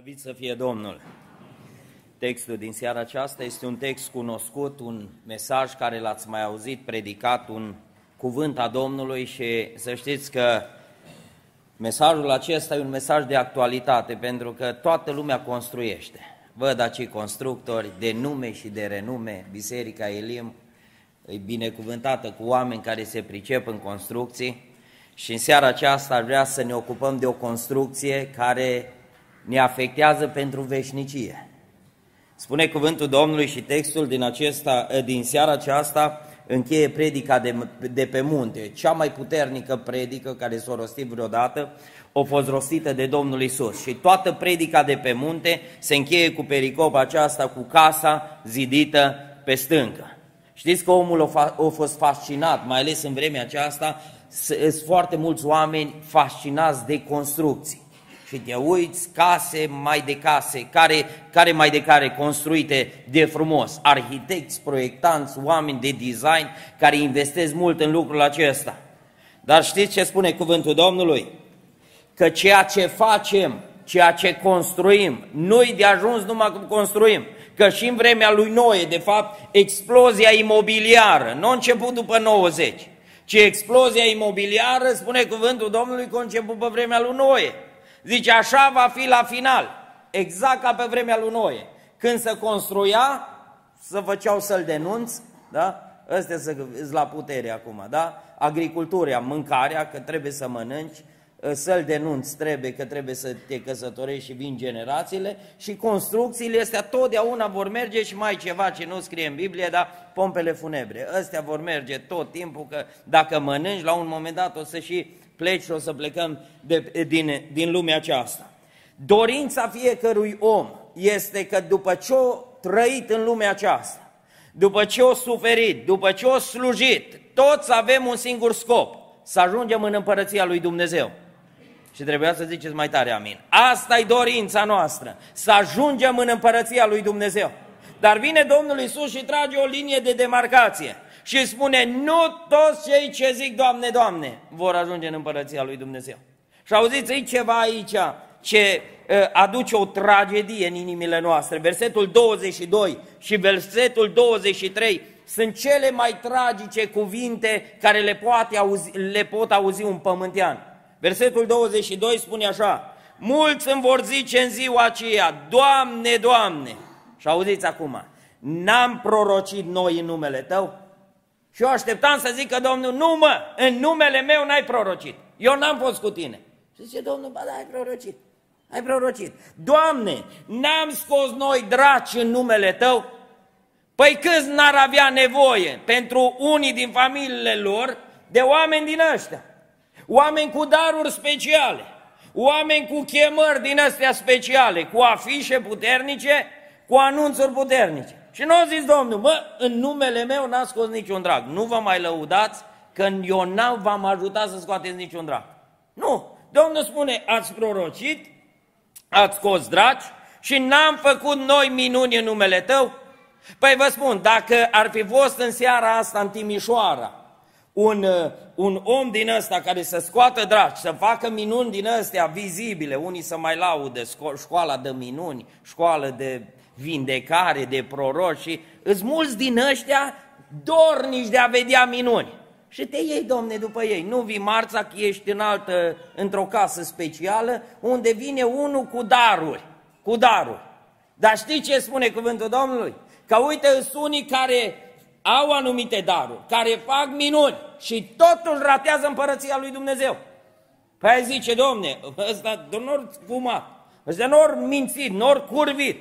Slăvit să fie Domnul! Textul din seara aceasta este un text cunoscut, un mesaj care l-ați mai auzit predicat, un cuvânt a Domnului și să știți că mesajul acesta e un mesaj de actualitate pentru că toată lumea construiește. Văd acei constructori de nume și de renume, Biserica Elim e binecuvântată cu oameni care se pricep în construcții și în seara aceasta ar vrea să ne ocupăm de o construcție care ne afectează pentru veșnicie. Spune cuvântul Domnului și textul din, acesta, din seara aceasta încheie predica de, de pe munte, cea mai puternică predică care s-a rostit vreodată, a fost rostită de Domnul Isus. Și toată predica de pe munte se încheie cu pericopa aceasta, cu casa zidită pe stâncă. Știți că omul a, a fost fascinat, mai ales în vremea aceasta, sunt foarte mulți oameni fascinați de construcții și te uiți case mai de case, care, care mai de care construite de frumos, arhitecți, proiectanți, oameni de design care investesc mult în lucrul acesta. Dar știți ce spune cuvântul Domnului? Că ceea ce facem, ceea ce construim, nu-i de ajuns numai cum construim, că și în vremea lui Noe, de fapt, explozia imobiliară, nu a început după 90, ci explozia imobiliară, spune cuvântul Domnului, că a început pe vremea lui Noe. Zice, așa va fi la final, exact ca pe vremea lui Noe. Când se construia, să făceau să-l denunț, da? Ăstea sunt la putere acum, da? Agricultura, mâncarea, că trebuie să mănânci, să-l denunți trebuie că trebuie să te căsătorești și vin generațiile și construcțiile astea totdeauna vor merge și mai ceva ce nu scrie în Biblie, dar pompele funebre. Astea vor merge tot timpul că dacă mănânci, la un moment dat o să și pleci și o să plecăm de, din, din lumea aceasta. Dorința fiecărui om este că după ce o trăit în lumea aceasta, după ce o suferit, după ce o slujit, toți avem un singur scop, să ajungem în împărăția lui Dumnezeu. Și trebuia să ziceți mai tare amin. Asta e dorința noastră, să ajungem în împărăția lui Dumnezeu. Dar vine Domnul Isus și trage o linie de demarcație și spune, nu toți cei ce zic, Doamne, Doamne, vor ajunge în împărăția lui Dumnezeu. Și auziți, e ceva aici ce aduce o tragedie în inimile noastre. Versetul 22 și versetul 23 sunt cele mai tragice cuvinte care le, poate auzi, le pot auzi un pământean. Versetul 22 spune așa, mulți îmi vor zice în ziua aceea, Doamne, Doamne, și auziți acum, n-am prorocit noi în numele Tău? Și eu așteptam să zică Domnul, nu mă, în numele meu n-ai prorocit. Eu n-am fost cu tine. Și zice Domnul, ba da, ai prorocit. Ai prorocit. Doamne, n-am scos noi draci în numele Tău? Păi câți n-ar avea nevoie pentru unii din familiile lor de oameni din ăștia? Oameni cu daruri speciale, oameni cu chemări din astea speciale, cu afișe puternice, cu anunțuri puternice. Și nu a zis Domnul, mă, în numele meu n-a scos niciun drag. Nu vă mai lăudați că eu n-am v-am ajutat să scoateți niciun drag. Nu, Domnul spune, ați prorocit, ați scos dragi și n-am făcut noi minuni în numele tău? Păi vă spun, dacă ar fi fost în seara asta în Timișoara, un, un om din ăsta care să scoată dragi, să facă minuni din astea vizibile, unii să mai laude școala de minuni, școală de vindecare, de proroci și îți mulți din ăștia dornici de a vedea minuni. Și te iei, domne, după ei. Nu vii marța că ești în altă, într-o casă specială, unde vine unul cu daruri, cu daruri. Dar știi ce spune cuvântul Domnului? Că uite, sunt unii care au anumite daruri, care fac minuni și totul ratează împărăția lui Dumnezeu. Păi zice, domne, ăsta nor fumat, ăsta nor mințit, nor curvit,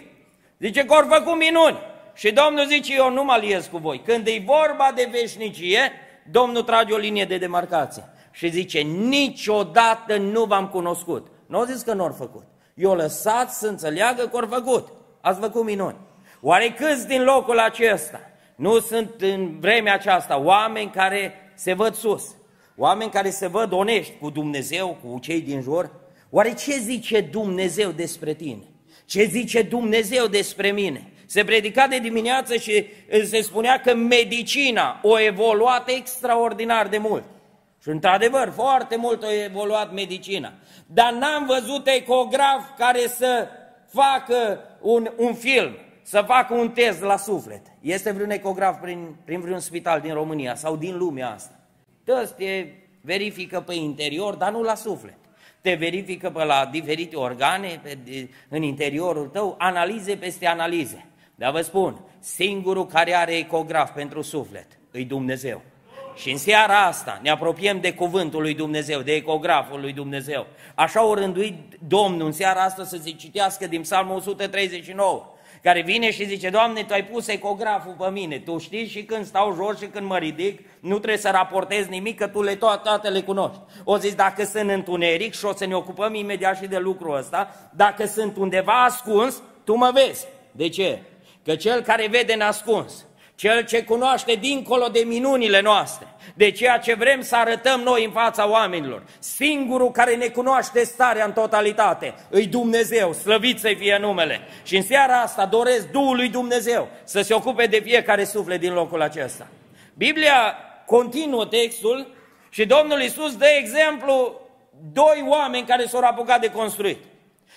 Zice că au făcut minuni. Și Domnul zice, eu nu mă aliez cu voi. Când e vorba de veșnicie, Domnul trage o linie de demarcație. Și zice, niciodată nu v-am cunoscut. Nu au zis că nu au făcut. Eu lăsat să înțeleagă că au făcut. Ați făcut minuni. Oare câți din locul acesta nu sunt în vremea aceasta oameni care se văd sus? Oameni care se văd onești cu Dumnezeu, cu cei din jur? Oare ce zice Dumnezeu despre tine? Ce zice Dumnezeu despre mine? Se predica de dimineață și se spunea că medicina o evoluat extraordinar de mult. Și într-adevăr, foarte mult a evoluat medicina. Dar n-am văzut ecograf care să facă un, un film, să facă un test la suflet. Este vreun ecograf prin, prin vreun spital din România sau din lumea asta. Tăți te verifică pe interior, dar nu la suflet. Te verifică pe la diferite organe pe, în interiorul tău, analize peste analize. Dar vă spun, singurul care are ecograf pentru suflet îi Dumnezeu. Și în seara asta ne apropiem de cuvântul lui Dumnezeu, de ecograful lui Dumnezeu. Așa o rânduit Domnul în seara asta să se citească din Psalmul 139, care vine și zice, Doamne, Tu ai pus ecograful pe mine, Tu știi și când stau jos și când mă ridic, nu trebuie să raportez nimic, că Tu le toate, toate le cunoști. O zis, dacă sunt întuneric și o să ne ocupăm imediat și de lucrul ăsta, dacă sunt undeva ascuns, Tu mă vezi. De ce? Că cel care vede nascuns, cel ce cunoaște dincolo de minunile noastre, de ceea ce vrem să arătăm noi în fața oamenilor, singurul care ne cunoaște starea în totalitate, îi Dumnezeu, slăvit să fie numele. Și în seara asta doresc Duhul lui Dumnezeu să se ocupe de fiecare suflet din locul acesta. Biblia continuă textul și Domnul Iisus dă exemplu doi oameni care s-au apucat de construit.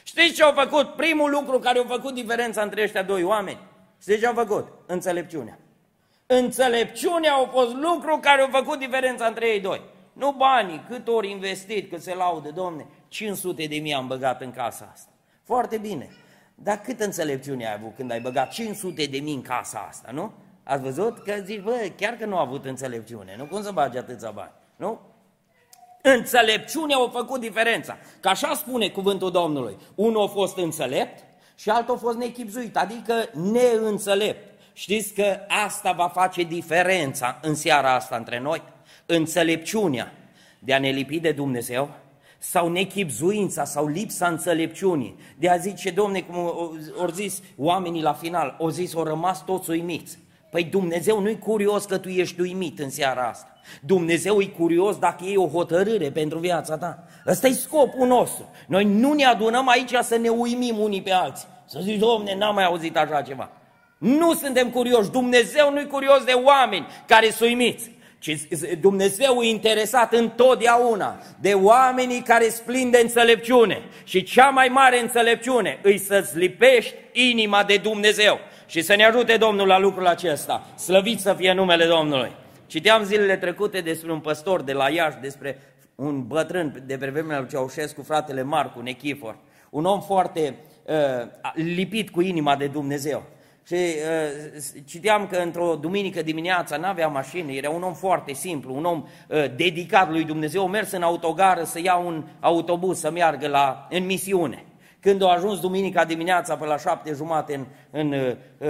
Știți ce au făcut? Primul lucru care a făcut diferența între ăștia doi oameni? Știți ce au făcut? Înțelepciunea. Înțelepciunea au fost lucru care au făcut diferența între ei doi. Nu banii, cât ori investit, cât se laude, domne, 500 de mii am băgat în casa asta. Foarte bine. Dar cât înțelepciune ai avut când ai băgat 500 de mii în casa asta, nu? Ați văzut? Că zici, bă, chiar că nu a avut înțelepciune, nu? Cum să bagi atâția bani, nu? Înțelepciunea a făcut diferența. Că așa spune cuvântul Domnului. Unul a fost înțelept și altul a fost nechipzuit, adică neînțelept. Știți că asta va face diferența în seara asta între noi? Înțelepciunea de a ne lipi de Dumnezeu sau nechipzuința sau lipsa înțelepciunii. De a zice, domne, cum au zis oamenii la final, au zis, au rămas toți uimiți. Păi Dumnezeu nu-i curios că tu ești uimit în seara asta. Dumnezeu e curios dacă e o hotărâre pentru viața ta. Ăsta e scopul nostru. Noi nu ne adunăm aici să ne uimim unii pe alții. Să zici, domne, n-am mai auzit așa ceva. Nu suntem curioși. Dumnezeu nu-i curios de oameni care sunt uimiți, ci Dumnezeu e interesat întotdeauna de oamenii care splin de înțelepciune. Și cea mai mare înțelepciune îi să-ți lipești inima de Dumnezeu. Și să ne ajute Domnul la lucrul acesta. Slăvit să fie numele Domnului. Citeam zilele trecute despre un păstor de la Iași, despre un bătrân de pe vremea lui Ceaușescu, fratele Marcu Nechifor. Un om foarte uh, lipit cu inima de Dumnezeu. Și uh, citeam că într-o duminică dimineața n-avea mașină, era un om foarte simplu, un om uh, dedicat lui Dumnezeu, a mers în autogară să ia un autobuz să meargă la, în misiune. Când a ajuns duminica dimineața pe la șapte jumate în, în uh, uh,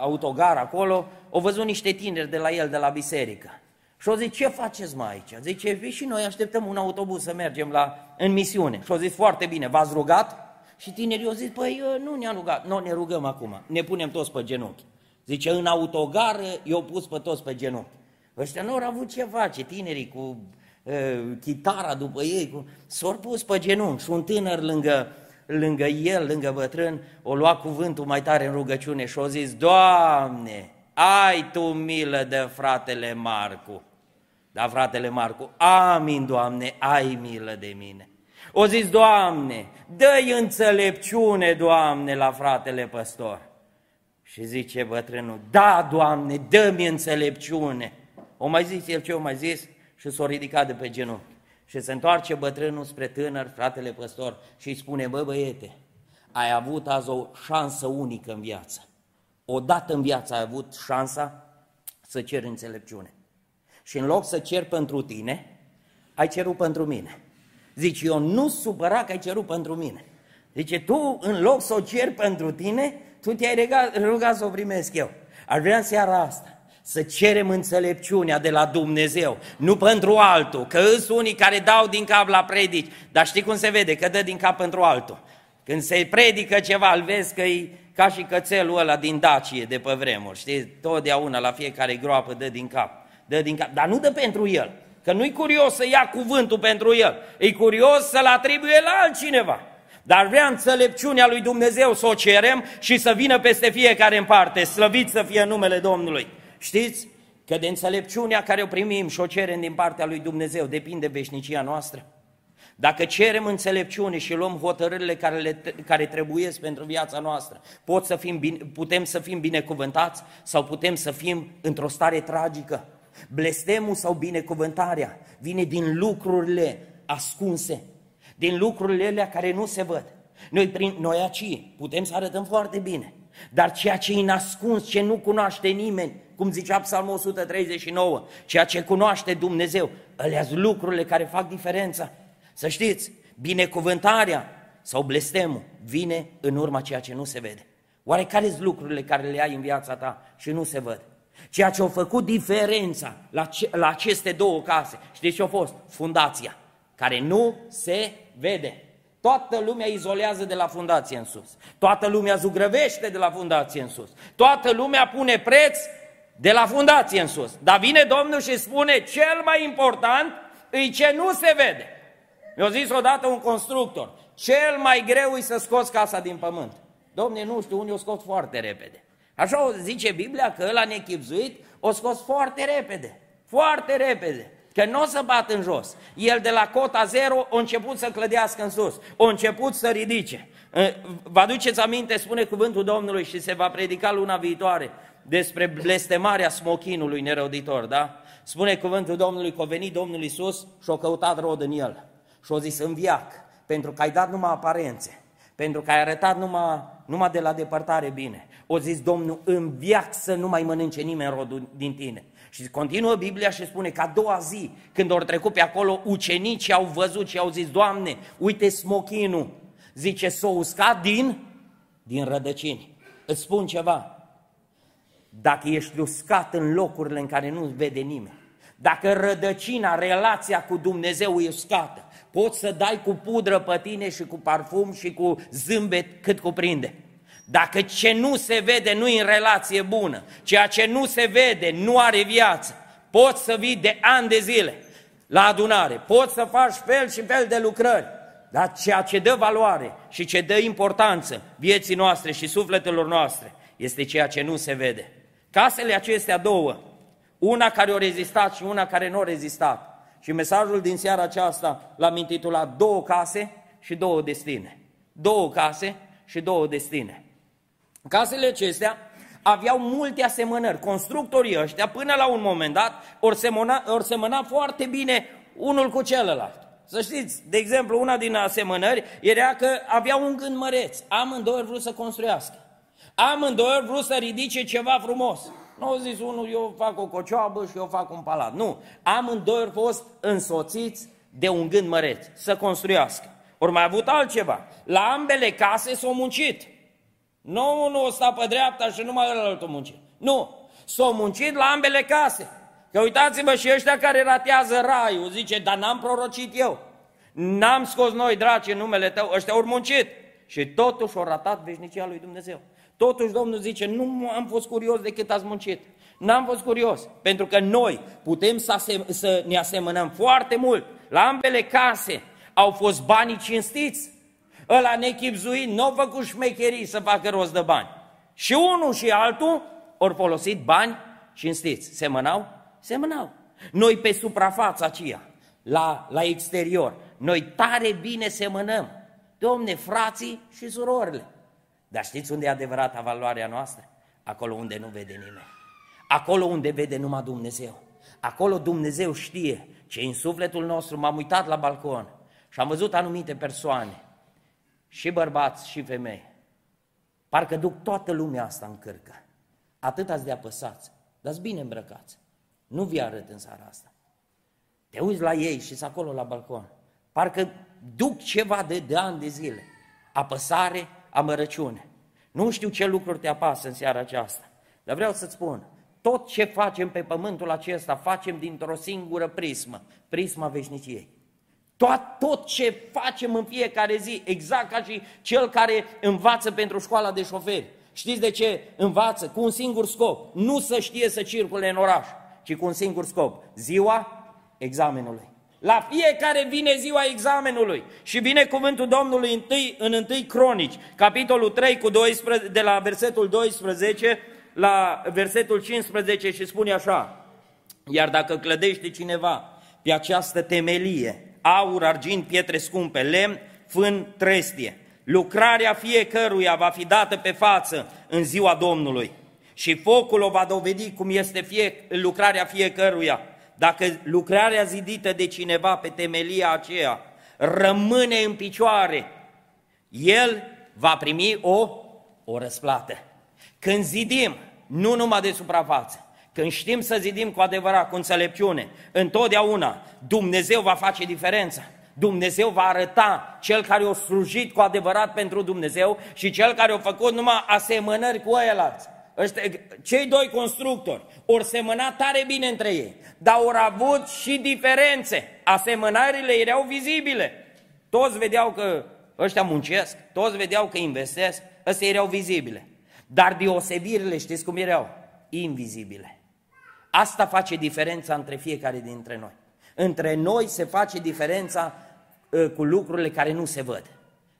autogar acolo, au văzut niște tineri de la el, de la biserică. Și au zis, ce faceți mai aici? Zice, vii și noi așteptăm un autobuz să mergem la, în misiune. Și au zis, foarte bine, v-ați rugat? Și tinerii au zis, păi nu ne-am rugat, nu ne rugăm acum, ne punem toți pe genunchi. Zice, în autogară i-au pus pe toți pe genunchi. Ăștia nu au avut ce face, tinerii cu uh, chitara după ei, cu... s-au pus pe genunchi și un tânăr lângă, lângă el, lângă bătrân, o lua cuvântul mai tare în rugăciune și au zis, Doamne, ai Tu milă de fratele Marcu. Da, fratele Marcu, amin, Doamne, ai milă de mine. O zis, Doamne, dă-i înțelepciune, Doamne, la fratele păstor. Și zice bătrânul, da, Doamne, dă-mi înțelepciune. O mai zis el ce o mai zis și s-a ridicat de pe genunchi. Și se întoarce bătrânul spre tânăr, fratele păstor, și îi spune, bă băiete, ai avut azi o șansă unică în viață. Odată în viață ai avut șansa să ceri înțelepciune. Și în loc să cer pentru tine, ai cerut pentru mine. Zice, eu nu supăra că ai cerut pentru mine. Zice, tu în loc să o cer pentru tine, tu te-ai rugat, rugat să o primesc eu. Ar vrea în seara asta să cerem înțelepciunea de la Dumnezeu, nu pentru altul, că sunt unii care dau din cap la predici, dar știi cum se vede, că dă din cap pentru altul. Când se predică ceva, îl vezi că e ca și cățelul ăla din Dacie de pe vremuri, știi, totdeauna la fiecare groapă dă din cap, dă din cap, dar nu dă pentru el, Că nu-i curios să ia cuvântul pentru el, e curios să-l atribuie la altcineva. Dar vrea înțelepciunea lui Dumnezeu să o cerem și să vină peste fiecare în parte, slăvit să fie numele Domnului. Știți că de înțelepciunea care o primim și o cerem din partea lui Dumnezeu depinde veșnicia noastră? dacă cerem înțelepciune și luăm hotărârile care, le, care trebuie pentru viața noastră, pot să fim bine, putem să fim binecuvântați sau putem să fim într-o stare tragică. Blestemul sau binecuvântarea vine din lucrurile ascunse, din lucrurile alea care nu se văd. Noi, prin, noi aici putem să arătăm foarte bine, dar ceea ce e ascuns, ce nu cunoaște nimeni, cum zicea Psalmul 139, ceea ce cunoaște Dumnezeu, alea lucrurile care fac diferența. Să știți, binecuvântarea sau blestemul vine în urma ceea ce nu se vede. Oare care sunt lucrurile care le ai în viața ta și nu se văd? Ceea ce a făcut diferența la, ce, la aceste două case, știți ce a fost? Fundația, care nu se vede. Toată lumea izolează de la fundație în sus. Toată lumea zugrăvește de la fundație în sus. Toată lumea pune preț de la fundație în sus. Dar vine Domnul și spune, cel mai important e ce nu se vede. Mi-a zis odată un constructor, cel mai greu e să scoți casa din pământ. Domne, nu știu, unii o scot foarte repede. Așa o zice Biblia că ăla nechipzuit o scos foarte repede, foarte repede, că nu o să bat în jos. El de la cota zero a început să clădească în sus, a început să ridice. Vă aduceți aminte, spune cuvântul Domnului și se va predica luna viitoare despre blestemarea smochinului neroditor, da? Spune cuvântul Domnului că a venit Domnul Iisus și a căutat rod în el. Și a zis, în viac, pentru că ai dat numai aparențe, pentru că ai arătat numai, numai de la depărtare bine. O zis Domnul, în viac să nu mai mănânce nimeni rodul din tine. Și continuă Biblia și spune că a doua zi, când au trecut pe acolo, ucenicii au văzut și au zis, Doamne, uite smochinul, zice, s-o uscat din, din rădăcini. Îți spun ceva, dacă ești uscat în locurile în care nu vede nimeni, dacă rădăcina, relația cu Dumnezeu e uscată, poți să dai cu pudră pe tine și cu parfum și cu zâmbet cât cuprinde. Dacă ce nu se vede nu e în relație bună, ceea ce nu se vede nu are viață, poți să vii de ani de zile la adunare, poți să faci fel și fel de lucrări, dar ceea ce dă valoare și ce dă importanță vieții noastre și sufletelor noastre este ceea ce nu se vede. Casele acestea două, una care a rezistat și una care nu a rezistat, și mesajul din seara aceasta l-am intitulat Două case și două destine. Două case și două destine. Casele acestea aveau multe asemănări. Constructorii ăștia, până la un moment dat, ori semăna, ori semăna foarte bine unul cu celălalt. Să știți, de exemplu, una din asemănări era că aveau un gând măreț. Amândoi au vrut să construiască. Amândoi au vrut să ridice ceva frumos. Nu au zis unul, eu fac o cocioabă și eu fac un palat. Nu, amândoi au fost însoțiți de un gând măreț, să construiască. Ori mai avut altceva. La ambele case s-au muncit. Nu unul o sta pe dreapta și numai altul muncit. Nu, s-au muncit la ambele case. Că uitați-vă și ăștia care ratează raiul, zice, dar n-am prorocit eu. N-am scos noi, draci, în numele tău, ăștia au muncit. Și totuși au ratat veșnicia lui Dumnezeu. Totuși Domnul zice, nu am fost curios de cât ați muncit. N-am fost curios, pentru că noi putem să, asem- să ne asemănăm foarte mult. La ambele case au fost banii cinstiți. Ăla nechipzuit, nu a făcut șmecherii să facă rost de bani. Și unul și altul au folosit bani cinstiți. Semănau? Semănau. Noi pe suprafața aceea, la, la exterior, noi tare bine semănăm. Domne, frații și surorile. Dar știți unde e adevărata valoarea noastră? Acolo unde nu vede nimeni. Acolo unde vede numai Dumnezeu. Acolo Dumnezeu știe ce în sufletul nostru. M-am uitat la balcon și am văzut anumite persoane, și bărbați și femei. Parcă duc toată lumea asta în cârcă. Atât ați de apăsați, dar bine îmbrăcați. Nu vi arăt în seara asta. Te uiți la ei și acolo la balcon. Parcă duc ceva de, de ani de zile. Apăsare, amărăciune. Nu știu ce lucruri te apasă în seara aceasta, dar vreau să-ți spun, tot ce facem pe pământul acesta facem dintr-o singură prismă, prisma veșniciei. Tot, tot ce facem în fiecare zi, exact ca și cel care învață pentru școala de șoferi. Știți de ce învață? Cu un singur scop. Nu să știe să circule în oraș, ci cu un singur scop. Ziua examenului. La fiecare vine ziua examenului și vine cuvântul Domnului întâi, în 1 Cronici, capitolul 3, cu 12, de la versetul 12 la versetul 15 și spune așa, iar dacă clădește cineva pe această temelie, aur, argint, pietre scumpe, lemn, fân, trestie. Lucrarea fiecăruia va fi dată pe față în ziua Domnului și focul o va dovedi cum este fie, lucrarea fiecăruia. Dacă lucrarea zidită de cineva pe temelia aceea rămâne în picioare, el va primi o, o răsplată. Când zidim, nu numai de suprafață, când știm să zidim cu adevărat, cu înțelepciune, întotdeauna Dumnezeu va face diferența. Dumnezeu va arăta cel care o slujit cu adevărat pentru Dumnezeu și cel care a făcut numai asemănări cu ăilalți. Ăștia, cei doi constructori ori semăna tare bine între ei, dar au avut și diferențe. Asemănările erau vizibile. Toți vedeau că ăștia muncesc, toți vedeau că investesc, ăstea erau vizibile. Dar deosebirile, știți cum erau? Invizibile. Asta face diferența între fiecare dintre noi. Între noi se face diferența uh, cu lucrurile care nu se văd.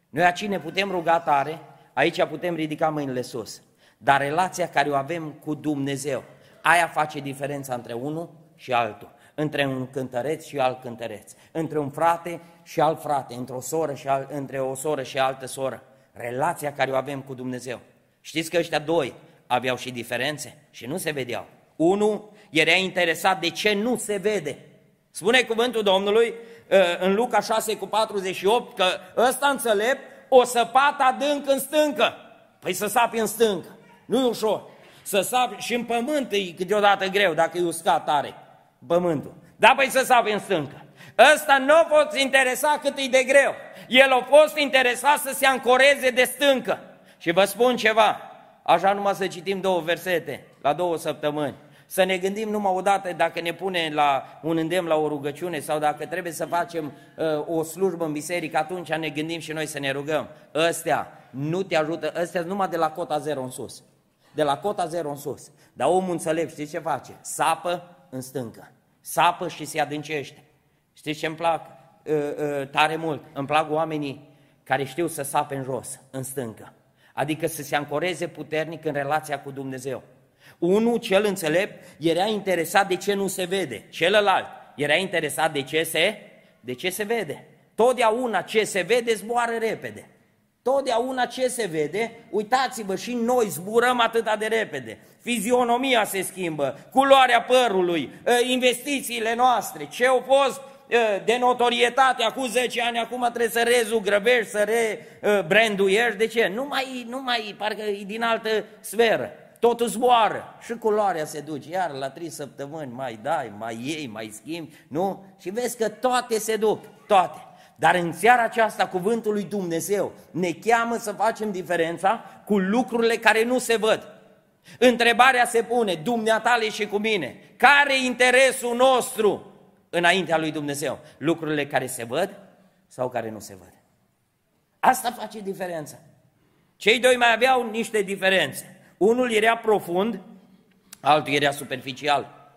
Noi aici ne putem ruga tare, aici putem ridica mâinile sus, dar relația care o avem cu Dumnezeu, aia face diferența între unul și altul, între un cântăreț și alt cântăreț, între un frate și alt frate, între o soră și al, între o soră și altă soră. Relația care o avem cu Dumnezeu. Știți că ăștia doi aveau și diferențe și nu se vedeau. Unul era interesat de ce nu se vede. Spune cuvântul Domnului uh, în Luca 6 cu 48 că ăsta înțelept o săpată adânc în stâncă. Păi să sapi în stâncă, nu e ușor. Să sapi și în pământ e câteodată greu dacă e uscat tare pământul. Da, păi să sapi în stâncă. Ăsta nu a fost interesat cât e de greu. El a fost interesat să se ancoreze de stâncă. Și vă spun ceva, așa numai să citim două versete la două săptămâni. Să ne gândim numai o dată dacă ne pune la un îndemn la o rugăciune sau dacă trebuie să facem uh, o slujbă în biserică, atunci ne gândim și noi să ne rugăm. Ăstea nu te ajută, ăstea numai de la cota zero în sus. De la cota zero în sus. Dar omul înțelept, știți ce face? Sapă în stâncă. Sapă și se adâncește. Știți ce îmi plac uh, uh, tare mult? Îmi plac oamenii care știu să sape în jos, în stâncă. Adică să se ancoreze puternic în relația cu Dumnezeu. Unul, cel înțelept, era interesat de ce nu se vede. Celălalt era interesat de ce se, de ce se vede. Totdeauna ce se vede zboară repede. Totdeauna ce se vede, uitați-vă, și noi zburăm atât de repede. Fizionomia se schimbă, culoarea părului, ă, investițiile noastre, ce au fost ă, de notorietate acum 10 ani, acum trebuie să rezugrăvești, să rebranduiești. De ce? Nu mai, nu mai, parcă e din altă sferă totul zboară și culoarea se duce, iar la trei săptămâni mai dai, mai iei, mai schimbi, nu? Și vezi că toate se duc, toate. Dar în seara aceasta cuvântul lui Dumnezeu ne cheamă să facem diferența cu lucrurile care nu se văd. Întrebarea se pune, dumneatale și cu mine, care e interesul nostru înaintea lui Dumnezeu? Lucrurile care se văd sau care nu se văd? Asta face diferența. Cei doi mai aveau niște diferențe. Unul era profund, altul era superficial.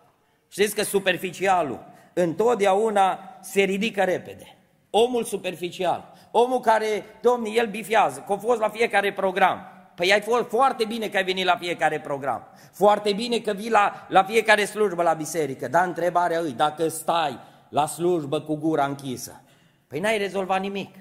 Știți că superficialul întotdeauna se ridică repede. Omul superficial, omul care, domne, el bifiază, că a fost la fiecare program. Păi ai fost foarte bine că ai venit la fiecare program. Foarte bine că vii la, la fiecare slujbă la biserică. Dar întrebarea îi, dacă stai la slujbă cu gura închisă, păi n-ai rezolvat nimic.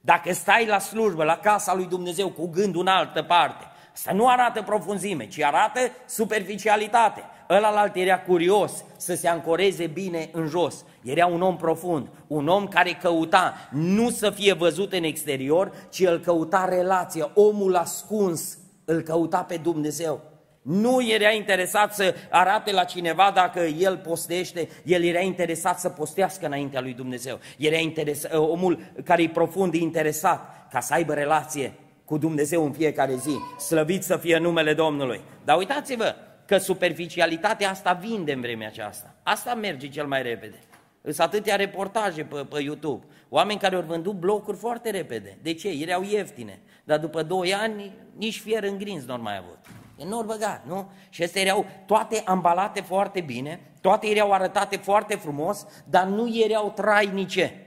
Dacă stai la slujbă, la casa lui Dumnezeu, cu gândul în altă parte, Asta nu arată profunzime, ci arată superficialitate. Ălalt era curios să se ancoreze bine în jos. Era un om profund, un om care căuta nu să fie văzut în exterior, ci îl căuta relația, omul ascuns, îl căuta pe Dumnezeu. Nu era interesat să arate la cineva dacă el postește, el era interesat să postească înaintea lui Dumnezeu. Era interesat, omul care e profund interesat ca să aibă relație cu Dumnezeu în fiecare zi. Slăvit să fie numele Domnului. Dar uitați-vă că superficialitatea asta vinde în vremea aceasta. Asta merge cel mai repede. Sunt atâtea reportaje pe, pe YouTube. Oameni care au vândut blocuri foarte repede. De ce? Erau ieftine. Dar după 2 ani nici fier îngrins nu mai avut. E nu băgat, nu? Și astea erau toate ambalate foarte bine, toate erau arătate foarte frumos, dar nu erau trainice.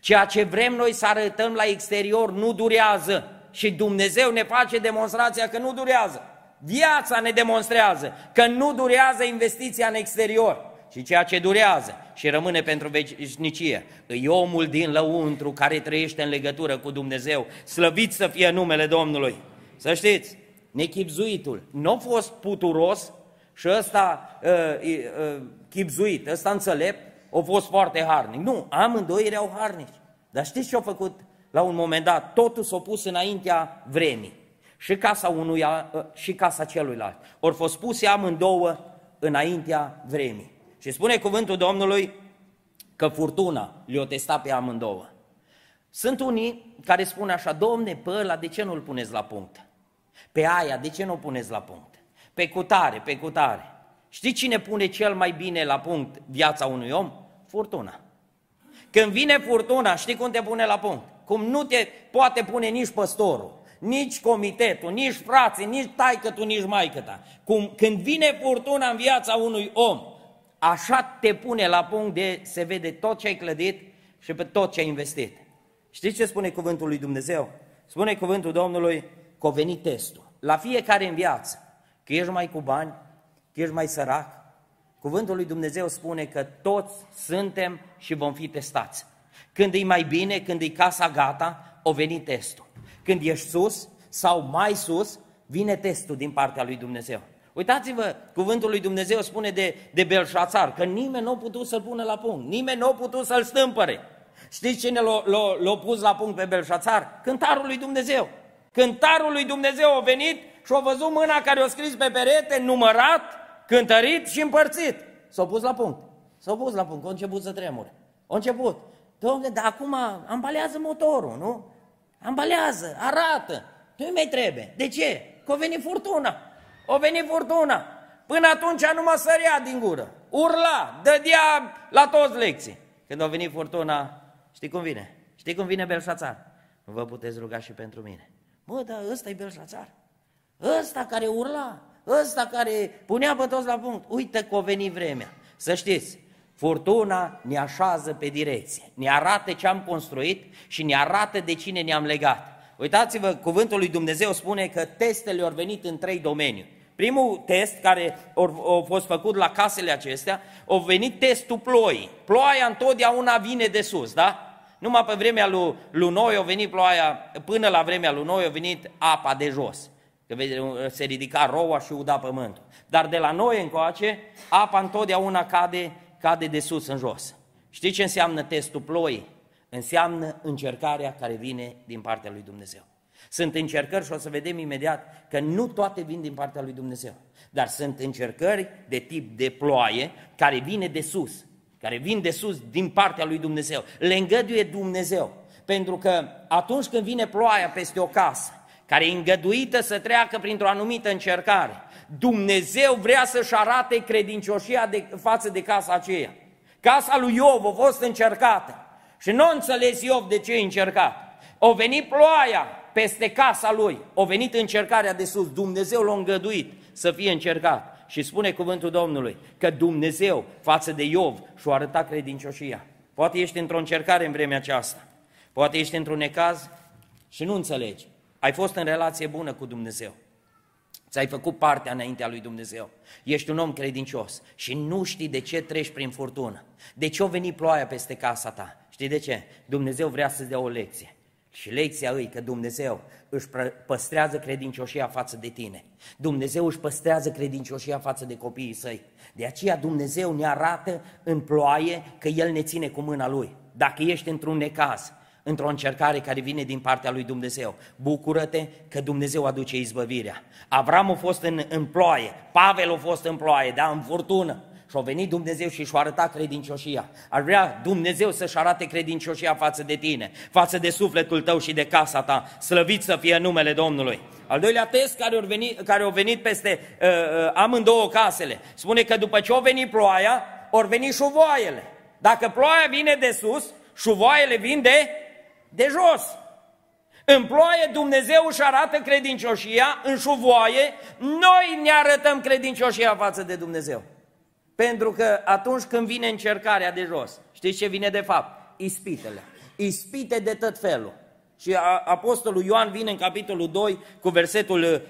Ceea ce vrem noi să arătăm la exterior nu durează și Dumnezeu ne face demonstrația că nu durează. Viața ne demonstrează că nu durează investiția în exterior, și ceea ce durează și rămâne pentru veșnicie. E omul din lăuntru care trăiește în legătură cu Dumnezeu. Slăvit să fie numele Domnului. Să știți, nechipzuitul nu a fost puturos și ăsta uh, uh, chipzuit, ăsta înțelept, a fost foarte harnic. Nu, amândoi erau harnici. Dar știți ce au făcut la un moment dat? Totul s-a pus înaintea vremii. Și casa unuia uh, și casa celuilalt. Ori fost puse amândouă înaintea vremii. Și spune cuvântul Domnului că furtuna le-o testa pe amândouă. Sunt unii care spun așa, Domne, pe ăla de ce nu-l puneți la punct? Pe aia, de ce nu o puneți la punct? Pe cutare, pe cutare. Știi cine pune cel mai bine la punct viața unui om? Furtuna. Când vine furtuna, știi cum te pune la punct? Cum nu te poate pune nici păstorul, nici comitetul, nici frații, nici taică nici maică Cum, când vine furtuna în viața unui om, așa te pune la punct de se vede tot ce ai clădit și pe tot ce ai investit. Știți ce spune cuvântul lui Dumnezeu? Spune cuvântul Domnului că a venit testul. La fiecare în viață, că ești mai cu bani, că ești mai sărac, Cuvântul lui Dumnezeu spune că toți suntem și vom fi testați. Când e mai bine, când e casa gata, o veni testul. Când ești sus sau mai sus, vine testul din partea lui Dumnezeu. Uitați-vă, cuvântul lui Dumnezeu spune de, de Belșațar, că nimeni nu a putut să-l pună la punct, nimeni nu a putut să-l stâmpăre. Știți cine l-a pus la punct pe Belșațar? Cântarul lui Dumnezeu. Cântarul lui Dumnezeu a venit și a văzut mâna care o scris pe perete, numărat, cântărit și împărțit. S-au pus la punct. S-au pus la punct, au început să tremure. Au început. Dom'le, dar acum ambalează motorul, nu? Ambalează, arată. Nu mai trebuie. De ce? Că a venit furtuna. A venit furtuna. Până atunci nu mă sărea din gură. Urla, dădea la toți lecții. Când a venit furtuna, știi cum vine? Știi cum vine Belșațar? Nu vă puteți ruga și pentru mine. Mă, dar ăsta e Belșațar. Ăsta care urla, ăsta care punea pe toți la punct. Uite că a venit vremea. Să știți, furtuna ne așează pe direcție, ne arată ce am construit și ne arată de cine ne-am legat. Uitați-vă, cuvântul lui Dumnezeu spune că testele au venit în trei domenii. Primul test care a fost făcut la casele acestea, a venit testul ploii. Ploaia întotdeauna vine de sus, da? Numai pe vremea lui, lui Noi a venit ploaia, până la vremea lui Noi a venit apa de jos. Că se ridica roua și uda pământul. Dar de la noi încoace, apa întotdeauna cade, cade de sus în jos. Știți ce înseamnă testul ploii? Înseamnă încercarea care vine din partea lui Dumnezeu. Sunt încercări și o să vedem imediat că nu toate vin din partea lui Dumnezeu, dar sunt încercări de tip de ploaie care vine de sus, care vin de sus din partea lui Dumnezeu. Le îngăduie Dumnezeu, pentru că atunci când vine ploaia peste o casă, care e îngăduită să treacă printr-o anumită încercare, Dumnezeu vrea să-și arate credincioșia de, față de casa aceea. Casa lui Iov a fost încercată și nu înțeles Iov de ce e încercat. O venit ploaia peste casa lui, o venit încercarea de sus, Dumnezeu l-a îngăduit să fie încercat. Și spune cuvântul Domnului că Dumnezeu față de Iov și-o arăta credincioșia. Poate ești într-o încercare în vremea aceasta, poate ești într-un necaz și nu înțelegi. Ai fost în relație bună cu Dumnezeu. Ți-ai făcut partea înaintea lui Dumnezeu. Ești un om credincios și nu știi de ce treci prin furtună. De ce a venit ploaia peste casa ta? Știi de ce? Dumnezeu vrea să-ți dea o lecție. Și lecția îi că Dumnezeu își păstrează credincioșia față de tine. Dumnezeu își păstrează credincioșia față de copiii săi. De aceea Dumnezeu ne arată în ploaie că El ne ține cu mâna Lui. Dacă ești într-un necaz, într-o încercare care vine din partea lui Dumnezeu. Bucură-te că Dumnezeu aduce izbăvirea. Avram a fost în, în ploaie, Pavel a fost în ploaie, da, în furtună. Și a venit Dumnezeu și și-a arătat credincioșia. Ar vrea Dumnezeu să-și arate credincioșia față de tine, față de sufletul tău și de casa ta. Slăvit să fie numele Domnului. Al doilea test care a venit, care a venit peste uh, uh, amândouă casele, spune că după ce a venit ploaia, au venit șuvoaiele. Dacă ploaia vine de sus, șuvoaiele vin de de jos. În ploaie Dumnezeu își arată credincioșia, în șuvoaie noi ne arătăm credincioșia față de Dumnezeu. Pentru că atunci când vine încercarea de jos, știți ce vine de fapt? Ispitele. Ispite de tot felul. Și Apostolul Ioan vine în capitolul 2 cu versetul, uh,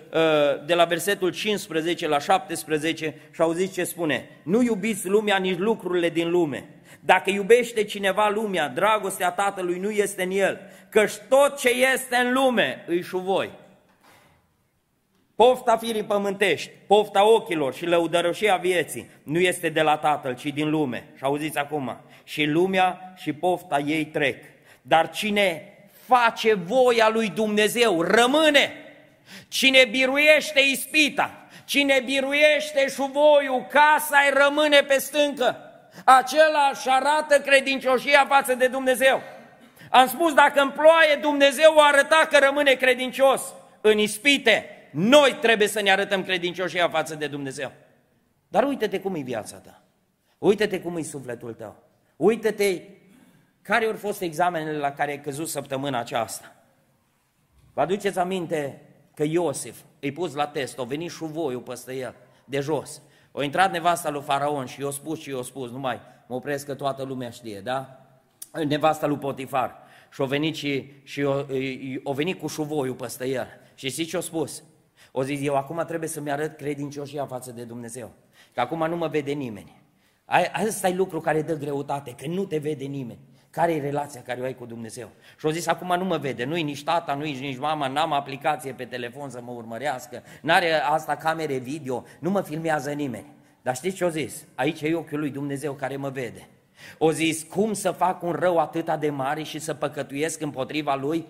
de la versetul 15 la 17 și auziți ce spune. Nu iubiți lumea, nici lucrurile din lume. Dacă iubește cineva lumea, dragostea Tatălui nu este în el, căci tot ce este în lume îi voi. Pofta firii pământești, pofta ochilor și lăudărășia vieții nu este de la Tatăl, ci din lume. Și auziți acum, și lumea și pofta ei trec. Dar cine face voia lui Dumnezeu rămâne. Cine biruiește ispita, cine biruiește șuvoiul, casa îi rămâne pe stâncă. Acela își arată credincioșia față de Dumnezeu. Am spus, dacă în ploaie Dumnezeu o arăta că rămâne credincios în ispite, noi trebuie să ne arătăm credincioșia față de Dumnezeu. Dar uite-te cum e viața ta. Uite-te cum e sufletul tău. Uite-te care au fost examenele la care ai căzut săptămâna aceasta. Vă aduceți aminte că Iosif îi pus la test, o venit șuvoiul peste el, de jos. O intrat nevasta lui Faraon și i-a spus și i-a spus, numai mă opresc că toată lumea știe, da? Nevasta lui Potifar. Și o venit și, și o, o venit cu șuvoiul peste el. Și știți ce a spus? O zis, eu acum trebuie să-mi arăt credincioșia față de Dumnezeu. Că acum nu mă vede nimeni. Asta e lucru care dă greutate, că nu te vede nimeni. Care e relația care o ai cu Dumnezeu? Și au zis, acum nu mă vede, nu-i nici tata, nu-i nici mama, n-am aplicație pe telefon să mă urmărească, n-are asta camere video, nu mă filmează nimeni. Dar știți ce au zis? Aici e ochiul lui Dumnezeu care mă vede. O zis, cum să fac un rău atât de mare și să păcătuiesc împotriva lui?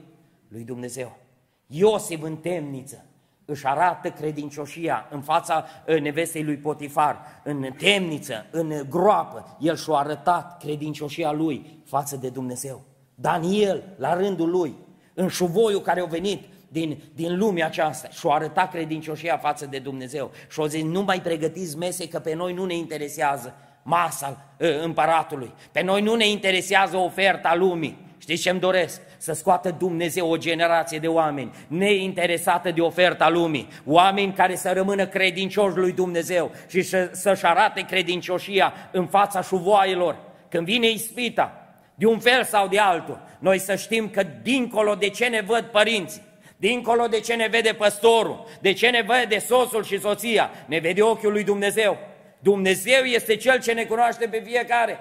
Lui Dumnezeu. Iosif în temniță, își arată credincioșia în fața ă, nevestei lui Potifar, în temniță, în groapă. El și-a arătat credincioșia lui față de Dumnezeu. Daniel, la rândul lui, în șuvoiul care a venit din, din lumea aceasta și-a arătat credincioșia față de Dumnezeu. Și a zis, nu mai pregătiți mese că pe noi nu ne interesează masa ă, împăratului. Pe noi nu ne interesează oferta lumii. Știți ce îmi doresc? Să scoată Dumnezeu o generație de oameni neinteresată de oferta lumii, oameni care să rămână credincioși lui Dumnezeu și să-și arate credincioșia în fața șuvoailor. Când vine ispita, de un fel sau de altul, noi să știm că dincolo de ce ne văd părinții, dincolo de ce ne vede păstorul, de ce ne vede soțul și soția, ne vede ochiul lui Dumnezeu. Dumnezeu este Cel ce ne cunoaște pe fiecare.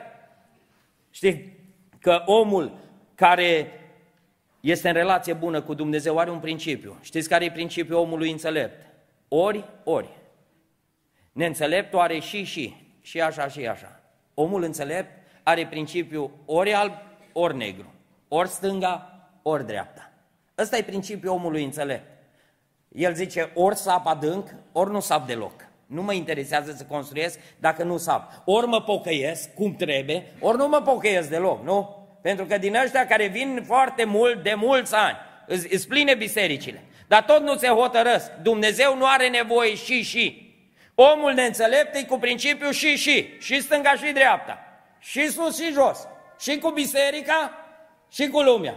Știi că omul care este în relație bună cu Dumnezeu are un principiu. Știți care e principiul omului înțelept? Ori, ori. Neînțeleptul are și, și. Și așa, și așa. Omul înțelept are principiul ori alb, ori negru. Ori stânga, ori dreapta. Ăsta e principiul omului înțelept. El zice ori sap adânc, ori nu sap deloc. Nu mă interesează să construiesc dacă nu sap. Ori mă pocăiesc cum trebuie, ori nu mă pocăiesc deloc, nu? Pentru că din ăștia care vin foarte mult, de mulți ani, îți pline bisericile. Dar tot nu se hotărăsc. Dumnezeu nu are nevoie și și. Omul neînțelept e cu principiul și și. Și stânga și dreapta. Și sus și jos. Și cu biserica și cu lumea.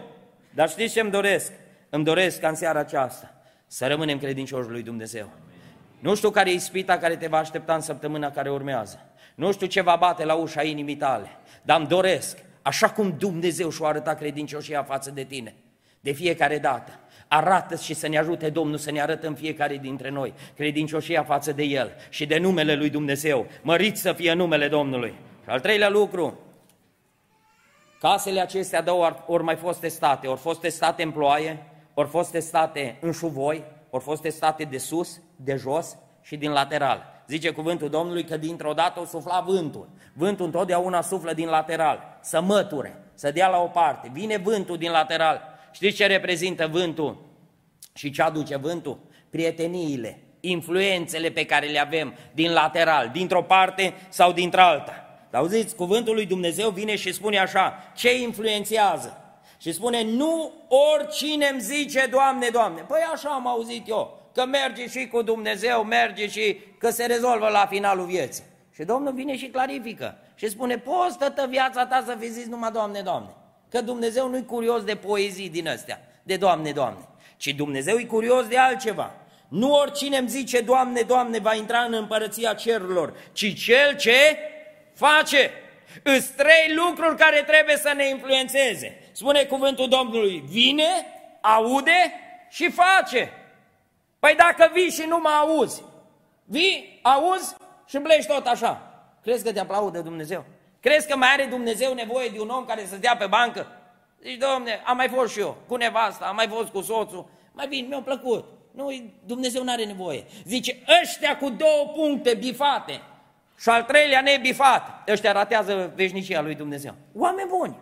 Dar știți ce îmi doresc? Îmi doresc ca în seara aceasta să rămânem credincioși lui Dumnezeu. Nu știu care e ispita care te va aștepta în săptămâna care urmează. Nu știu ce va bate la ușa inimii tale. Dar îmi doresc așa cum Dumnezeu și-o arăta credincioșia față de tine. De fiecare dată. Arată și să ne ajute Domnul să ne arătă în fiecare dintre noi credincioșia față de El și de numele Lui Dumnezeu. Mărit să fie numele Domnului. Și al treilea lucru, casele acestea două ori mai fost testate, ori fost testate în ploaie, ori fost testate în șuvoi, ori fost testate de sus, de jos și din lateral zice cuvântul Domnului că dintr-o dată o sufla vântul. Vântul întotdeauna suflă din lateral, să măture, să dea la o parte. Vine vântul din lateral. Știți ce reprezintă vântul și ce aduce vântul? Prieteniile, influențele pe care le avem din lateral, dintr-o parte sau dintr-alta. Dar auziți, cuvântul lui Dumnezeu vine și spune așa, ce influențează? Și spune, nu oricine îmi zice, Doamne, Doamne. Păi așa am auzit eu că merge și cu Dumnezeu, merge și că se rezolvă la finalul vieții. Și Domnul vine și clarifică și spune, poți tătă viața ta să fi zis numai Doamne, Doamne. Că Dumnezeu nu-i curios de poezii din astea, de Doamne, Doamne, ci Dumnezeu e curios de altceva. Nu oricine îmi zice Doamne, Doamne va intra în împărăția cerurilor, ci cel ce face. Îs trei lucruri care trebuie să ne influențeze. Spune cuvântul Domnului, vine, aude și face. Păi dacă vii și nu mă auzi, vii, auzi și blești tot așa. Crezi că te aplaudă Dumnezeu? Crezi că mai are Dumnezeu nevoie de un om care să stea pe bancă? Zici, domne, am mai fost și eu, cu nevasta, am mai fost cu soțul, mai bine, mi-a plăcut. Nu, Dumnezeu nu are nevoie. Zice, ăștia cu două puncte bifate și al treilea nebifat, ăștia ratează veșnicia lui Dumnezeu. Oameni buni,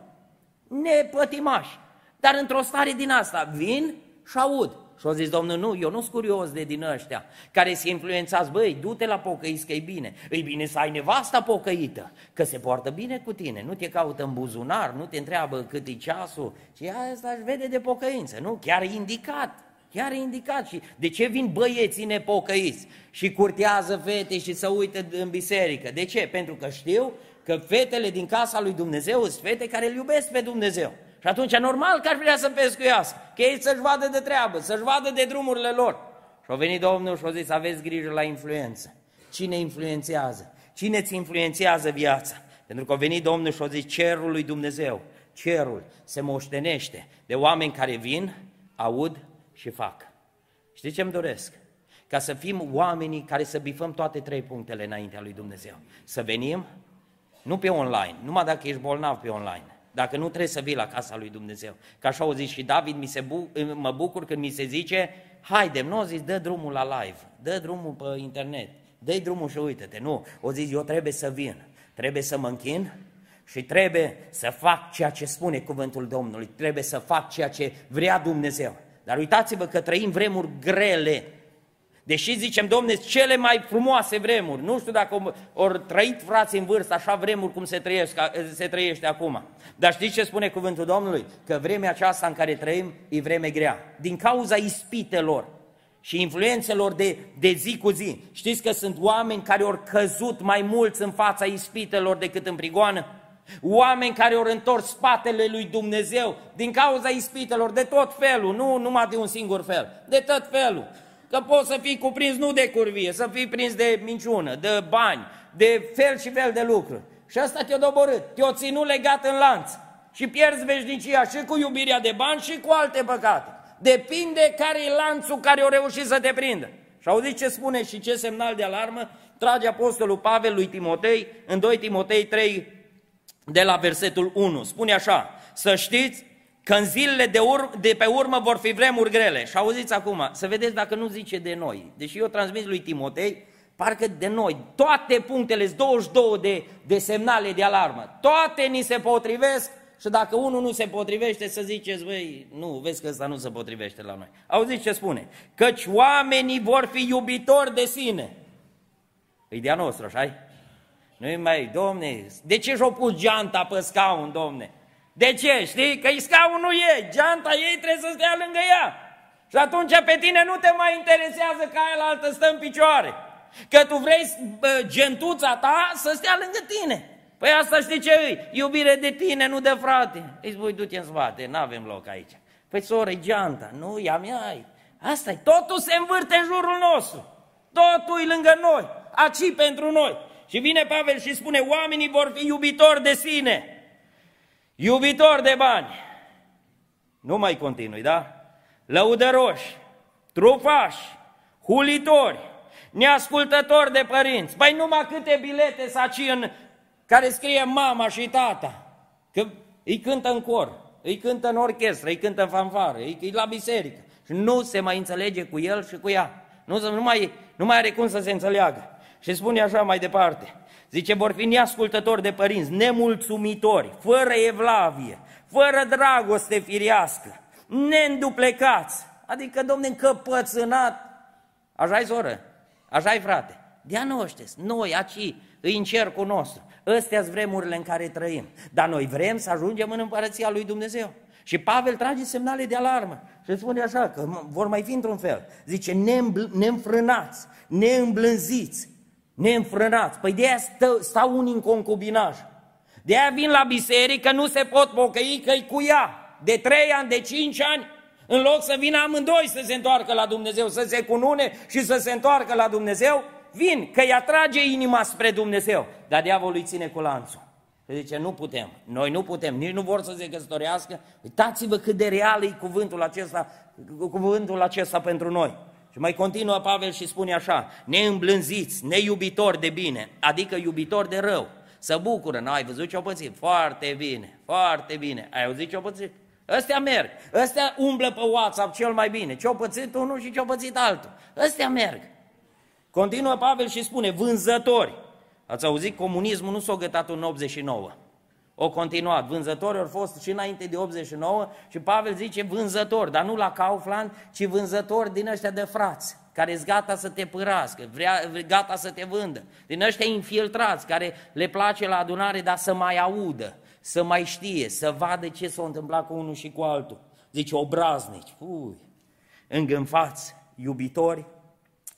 nepătimași, dar într-o stare din asta vin și aud. Și au zis, domnul, nu, eu nu sunt curios de din ăștia care se influențați, băi, du-te la pocăiți că e bine. E bine să ai nevasta pocăită, că se poartă bine cu tine, nu te caută în buzunar, nu te întreabă cât e ceasul, și asta își vede de pocăință, nu? Chiar e indicat, chiar e indicat. Și de ce vin băieții nepocăiți și curtează fete și să uită în biserică? De ce? Pentru că știu că fetele din casa lui Dumnezeu sunt fete care îl iubesc pe Dumnezeu. Și atunci normal că ar vrea să pescuiască, că ei să-și vadă de treabă, să-și vadă de drumurile lor. Și au venit Domnul și au zis, aveți grijă la influență. Cine influențează? Cine ți influențează viața? Pentru că a venit Domnul și a zis, cerul lui Dumnezeu, cerul se moștenește de oameni care vin, aud și fac. Știți ce îmi doresc? Ca să fim oamenii care să bifăm toate trei punctele înaintea lui Dumnezeu. Să venim, nu pe online, numai dacă ești bolnav pe online, dacă nu trebuie să vii la casa lui Dumnezeu. Ca așa au zis și David, mi se bu- mă bucur când mi se zice, haide, nu o zis, dă drumul la live, dă drumul pe internet, dă drumul și uite-te. Nu, o zis, eu trebuie să vin, trebuie să mă închin și trebuie să fac ceea ce spune cuvântul Domnului, trebuie să fac ceea ce vrea Dumnezeu. Dar uitați-vă că trăim vremuri grele, Deși zicem, domne, cele mai frumoase vremuri, nu știu dacă ori trăit frații în vârstă așa vremuri cum se trăiește, se trăiește acum. Dar știți ce spune cuvântul Domnului? Că vremea aceasta în care trăim e vreme grea. Din cauza ispitelor și influențelor de, de zi cu zi. Știți că sunt oameni care au căzut mai mulți în fața ispitelor decât în prigoană? Oameni care au întors spatele lui Dumnezeu din cauza ispitelor de tot felul, nu numai de un singur fel, de tot felul. Că poți să fii cuprins nu de curvie, să fii prins de minciună, de bani, de fel și fel de lucruri. Și asta te-a doborât, te-a ținut legat în lanț și pierzi veșnicia și cu iubirea de bani și cu alte păcate. Depinde care e lanțul care o reușit să te prindă. Și auziți ce spune și ce semnal de alarmă trage Apostolul Pavel lui Timotei în 2 Timotei 3 de la versetul 1. Spune așa, să știți că în zilele de, ur- de pe urmă vor fi vremuri grele. Și auziți acum, să vedeți dacă nu zice de noi. Deși eu transmit lui Timotei, parcă de noi, toate punctele, 22 de, de semnale de alarmă, toate ni se potrivesc și dacă unul nu se potrivește, să ziceți, băi, nu, vezi că ăsta nu se potrivește la noi. Auziți ce spune? Căci oamenii vor fi iubitori de sine. E de-a nostru, așa Nu-i mai, domne, de ce și-o pus geanta pe scaun, domne? De ce? Știi? Că scaunul e, geanta ei trebuie să stea lângă ea. Și atunci pe tine nu te mai interesează ca aia altă stă în picioare. Că tu vrei bă, gentuța ta să stea lângă tine. Păi asta știi ce îi? Iubire de tine, nu de frate. Îi spui, du-te în spate, nu avem loc aici. Păi soră, e geanta. Nu, ea mea ai. asta e. Totul se învârte în jurul nostru. Totul e lângă noi. Aci pentru noi. Și vine Pavel și spune, oamenii vor fi iubitori de sine iubitor de bani, nu mai continui, da? Lăudăroși, trufași, hulitori, neascultători de părinți. Păi numai câte bilete să în care scrie mama și tata, că îi cântă în cor, îi cântă în orchestră, îi cântă în fanfară, îi la biserică. Și nu se mai înțelege cu el și cu ea. Nu, nu, mai, nu mai are cum să se înțeleagă. Și spune așa mai departe. Zice, vor fi neascultători de părinți, nemulțumitori, fără evlavie, fără dragoste firească, neînduplecați, adică, domne, încăpățânat. Așa-i, soră, așa-i, frate. De-a noștri, noi, aici, îi în cercul nostru. Ăstea vremurile în care trăim. Dar noi vrem să ajungem în împărăția lui Dumnezeu. Și Pavel trage semnale de alarmă și spune așa, că vor mai fi într-un fel. Zice, neînfrânați, neîmblânziți, neînfrânați. Păi de aia stă, stau unii în concubinaj. De aia vin la biserică, nu se pot pocăi că cu ea. De trei ani, de cinci ani, în loc să vină amândoi să se întoarcă la Dumnezeu, să se cunune și să se întoarcă la Dumnezeu, vin, că îi atrage inima spre Dumnezeu. Dar diavolul îi ține cu lanțul. zice, nu putem, noi nu putem, nici nu vor să se căsătorească. Uitați-vă cât de real e cuvântul acesta, cuvântul acesta pentru noi. Și mai continuă Pavel și spune așa, neîmblânziți, neiubitori de bine, adică iubitori de rău, să bucură, n-ai văzut ce-o pățit? Foarte bine, foarte bine, ai auzit ce-o pățit? Ăstea merg, ăstea umblă pe WhatsApp cel mai bine, ce-o pățit unul și ce-o pățit altul, ăstea merg. Continuă Pavel și spune, vânzători, ați auzit, comunismul nu s-a gătat în 89, o continuat. Vânzători au fost și înainte de 89 și Pavel zice vânzători, dar nu la Kaufland, ci vânzători din ăștia de frați, care sunt gata să te părască, vrea, gata să te vândă. Din ăștia infiltrați, care le place la adunare, dar să mai audă, să mai știe, să vadă ce s-a întâmplat cu unul și cu altul. Zice obraznici, ui, îngânfați, iubitori,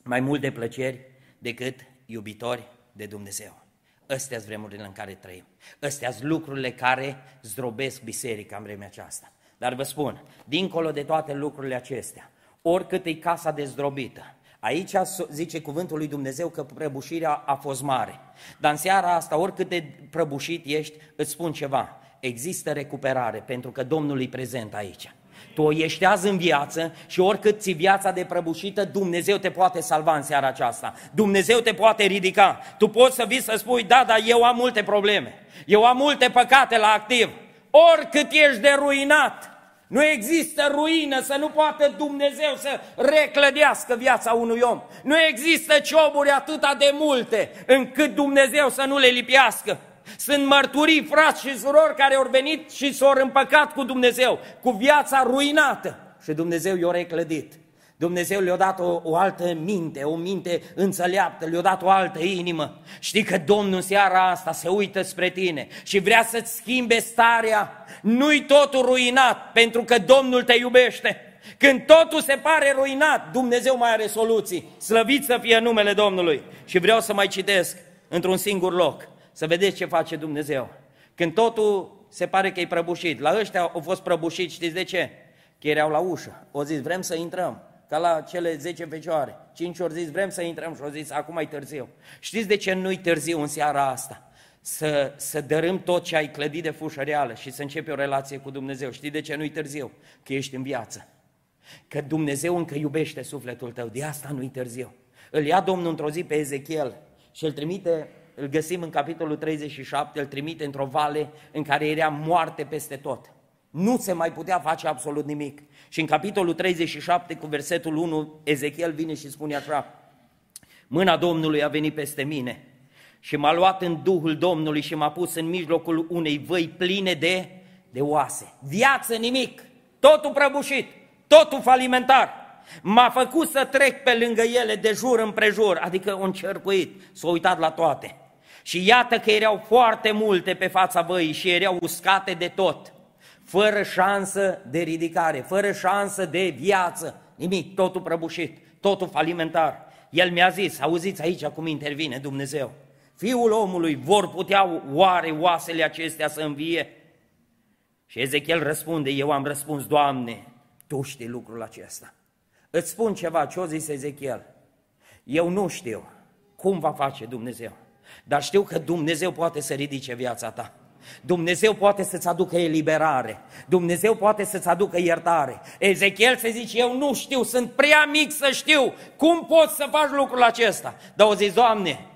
mai mult de plăceri decât iubitori de Dumnezeu. Astea sunt vremurile în care trăim. Astea sunt lucrurile care zdrobesc biserica în vremea aceasta. Dar vă spun, dincolo de toate lucrurile acestea, oricât e casa dezdrobită, aici zice cuvântul lui Dumnezeu că prăbușirea a fost mare. Dar în seara asta, oricât de prăbușit ești, îți spun ceva, există recuperare, pentru că Domnul e prezent aici. Tu o ești azi în viață și oricât ți viața de prăbușită, Dumnezeu te poate salva în seara aceasta. Dumnezeu te poate ridica. Tu poți să vii să spui, da, dar eu am multe probleme. Eu am multe păcate la activ. Oricât ești de ruinat, nu există ruină să nu poată Dumnezeu să reclădească viața unui om. Nu există cioburi atâta de multe încât Dumnezeu să nu le lipiască. Sunt mărturii, frați și surori, care au venit și s-au împăcat cu Dumnezeu, cu viața ruinată. Și Dumnezeu i-a reclădit. Dumnezeu le-a dat o, o altă minte, o minte înțeleaptă, le-a dat o altă inimă. Știi că Domnul seara asta se uită spre tine și vrea să-ți schimbe starea. Nu-i totul ruinat, pentru că Domnul te iubește. Când totul se pare ruinat, Dumnezeu mai are soluții. Slăvit să fie numele Domnului. Și vreau să mai citesc într-un singur loc. Să vedeți ce face Dumnezeu. Când totul se pare că e prăbușit, la ăștia au fost prăbușiți, știți de ce? Că erau la ușă. O zis, vrem să intrăm. Ca la cele 10 fecioare. Cinci ori zis, vrem să intrăm și au zis, acum e târziu. Știți de ce nu-i târziu în seara asta? Să, să dărâm tot ce ai clădit de fușă reală și să începi o relație cu Dumnezeu. Știți de ce nu-i târziu? Că ești în viață. Că Dumnezeu încă iubește sufletul tău. De asta nu-i târziu. Îl ia Domnul într-o zi pe Ezechiel și îl trimite îl găsim în capitolul 37, îl trimite într-o vale în care era moarte peste tot. Nu se mai putea face absolut nimic. Și în capitolul 37, cu versetul 1, Ezechiel vine și spune așa, Mâna Domnului a venit peste mine și m-a luat în Duhul Domnului și m-a pus în mijlocul unei văi pline de, de oase. Viață nimic, totul prăbușit, totul falimentar. M-a făcut să trec pe lângă ele de jur împrejur, adică un cercuit, s-a uitat la toate. Și iată că erau foarte multe pe fața văii și erau uscate de tot, fără șansă de ridicare, fără șansă de viață, nimic, totul prăbușit, totul falimentar. El mi-a zis, auziți aici cum intervine Dumnezeu, Fiul omului, vor putea oare oasele acestea să învie? Și Ezechiel răspunde, eu am răspuns, Doamne, Tu știi lucrul acesta. Îți spun ceva, ce-o zis Ezechiel? Eu nu știu cum va face Dumnezeu. Dar știu că Dumnezeu poate să ridice viața ta. Dumnezeu poate să-ți aducă eliberare. Dumnezeu poate să-ți aducă iertare. Ezechiel se zice, eu nu știu, sunt prea mic să știu cum poți să faci lucrul acesta. Dar o zis, Doamne,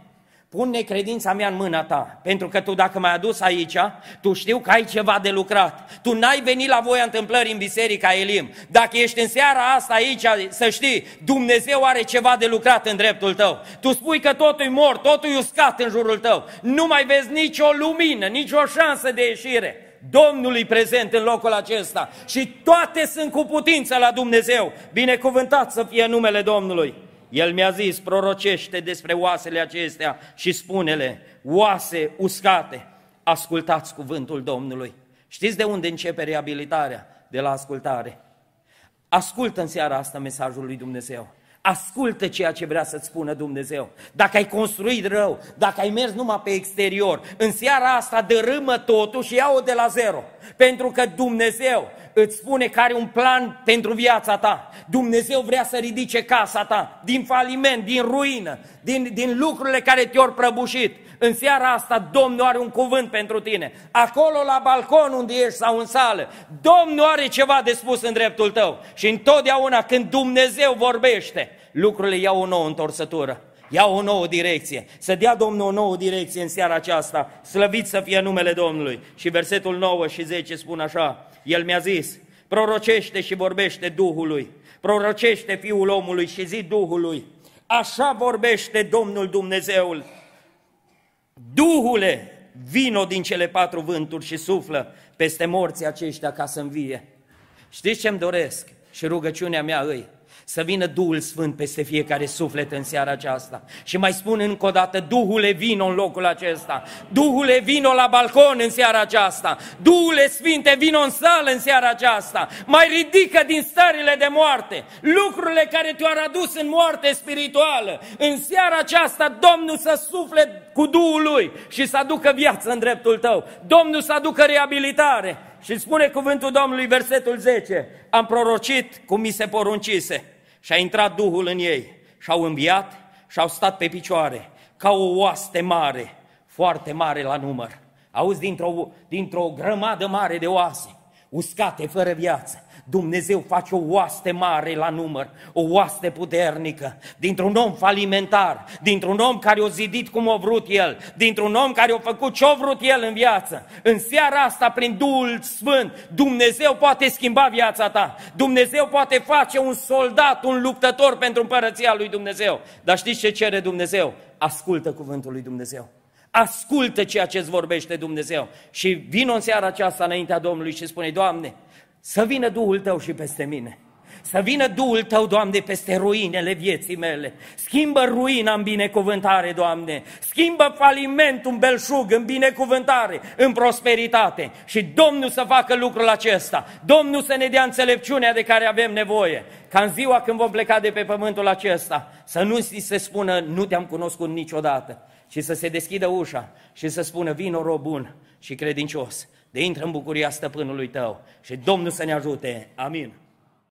Pun necredința mea în mâna ta, pentru că tu dacă m-ai adus aici, tu știu că ai ceva de lucrat. Tu n-ai venit la voia întâmplării în Biserica Elim. Dacă ești în seara asta aici, să știi, Dumnezeu are ceva de lucrat în dreptul tău. Tu spui că totul e mort, totul e uscat în jurul tău. Nu mai vezi nicio lumină, nicio șansă de ieșire. Domnul e prezent în locul acesta și toate sunt cu putință la Dumnezeu. Binecuvântat să fie numele Domnului. El mi-a zis, prorocește despre oasele acestea și spune-le, oase uscate, ascultați cuvântul Domnului. Știți de unde începe reabilitarea? De la ascultare. Ascultă în seara asta mesajul lui Dumnezeu. Ascultă ceea ce vrea să-ți spună Dumnezeu. Dacă ai construit rău, dacă ai mers numai pe exterior, în seara asta dărâmă totul și ia-o de la zero. Pentru că Dumnezeu îți spune că are un plan pentru viața ta. Dumnezeu vrea să ridice casa ta din faliment, din ruină, din, din lucrurile care te-au prăbușit. În seara asta Domnul are un cuvânt pentru tine. Acolo la balcon unde ești sau în sală, Domnul are ceva de spus în dreptul tău. Și întotdeauna când Dumnezeu vorbește, lucrurile iau o nouă întorsătură. Iau o nouă direcție. Să dea Domnul o nouă direcție în seara aceasta. Slăvit să fie numele Domnului. Și versetul 9 și 10 spun așa. El mi-a zis, prorocește și vorbește Duhului. Prorocește Fiul omului și zi Duhului. Așa vorbește Domnul Dumnezeul Duhule, vino din cele patru vânturi și suflă peste morții aceștia ca să învie. Știți ce-mi doresc? Și rugăciunea mea îi, să vină Duhul Sfânt peste fiecare suflet în seara aceasta. Și mai spun încă o dată, Duhule vino în locul acesta, Duhule vino la balcon în seara aceasta, Duhule Sfinte vino în sală în seara aceasta, mai ridică din stările de moarte, lucrurile care te-au adus în moarte spirituală. În seara aceasta Domnul să sufle cu Duhul Lui și să aducă viață în dreptul tău, Domnul să aducă reabilitare. Și spune cuvântul Domnului, versetul 10, am prorocit cum mi se poruncise și a intrat Duhul în ei și au înviat și au stat pe picioare ca o oaste mare, foarte mare la număr. Auzi, dintr-o, dintr-o grămadă mare de oase, uscate, fără viață, Dumnezeu face o oaste mare la număr, o oaste puternică, dintr-un om falimentar, dintr-un om care o zidit cum a vrut el, dintr-un om care a făcut ce a vrut el în viață. În seara asta, prin Duhul Sfânt, Dumnezeu poate schimba viața ta. Dumnezeu poate face un soldat, un luptător pentru împărăția lui Dumnezeu. Dar știți ce cere Dumnezeu? Ascultă cuvântul lui Dumnezeu. Ascultă ceea ce îți vorbește Dumnezeu. Și vin în seara aceasta înaintea Domnului și spune, Doamne, să vină Duhul Tău și peste mine. Să vină Duhul Tău, Doamne, peste ruinele vieții mele. Schimbă ruina în binecuvântare, Doamne. Schimbă falimentul în belșug, în binecuvântare, în prosperitate. Și Domnul să facă lucrul acesta. Domnul să ne dea înțelepciunea de care avem nevoie. Ca în ziua când vom pleca de pe pământul acesta, să nu se spună, nu te-am cunoscut niciodată, ci să se deschidă ușa și să spună, vino rob bun și credincios de intră în bucuria stăpânului tău și Domnul să ne ajute. Amin.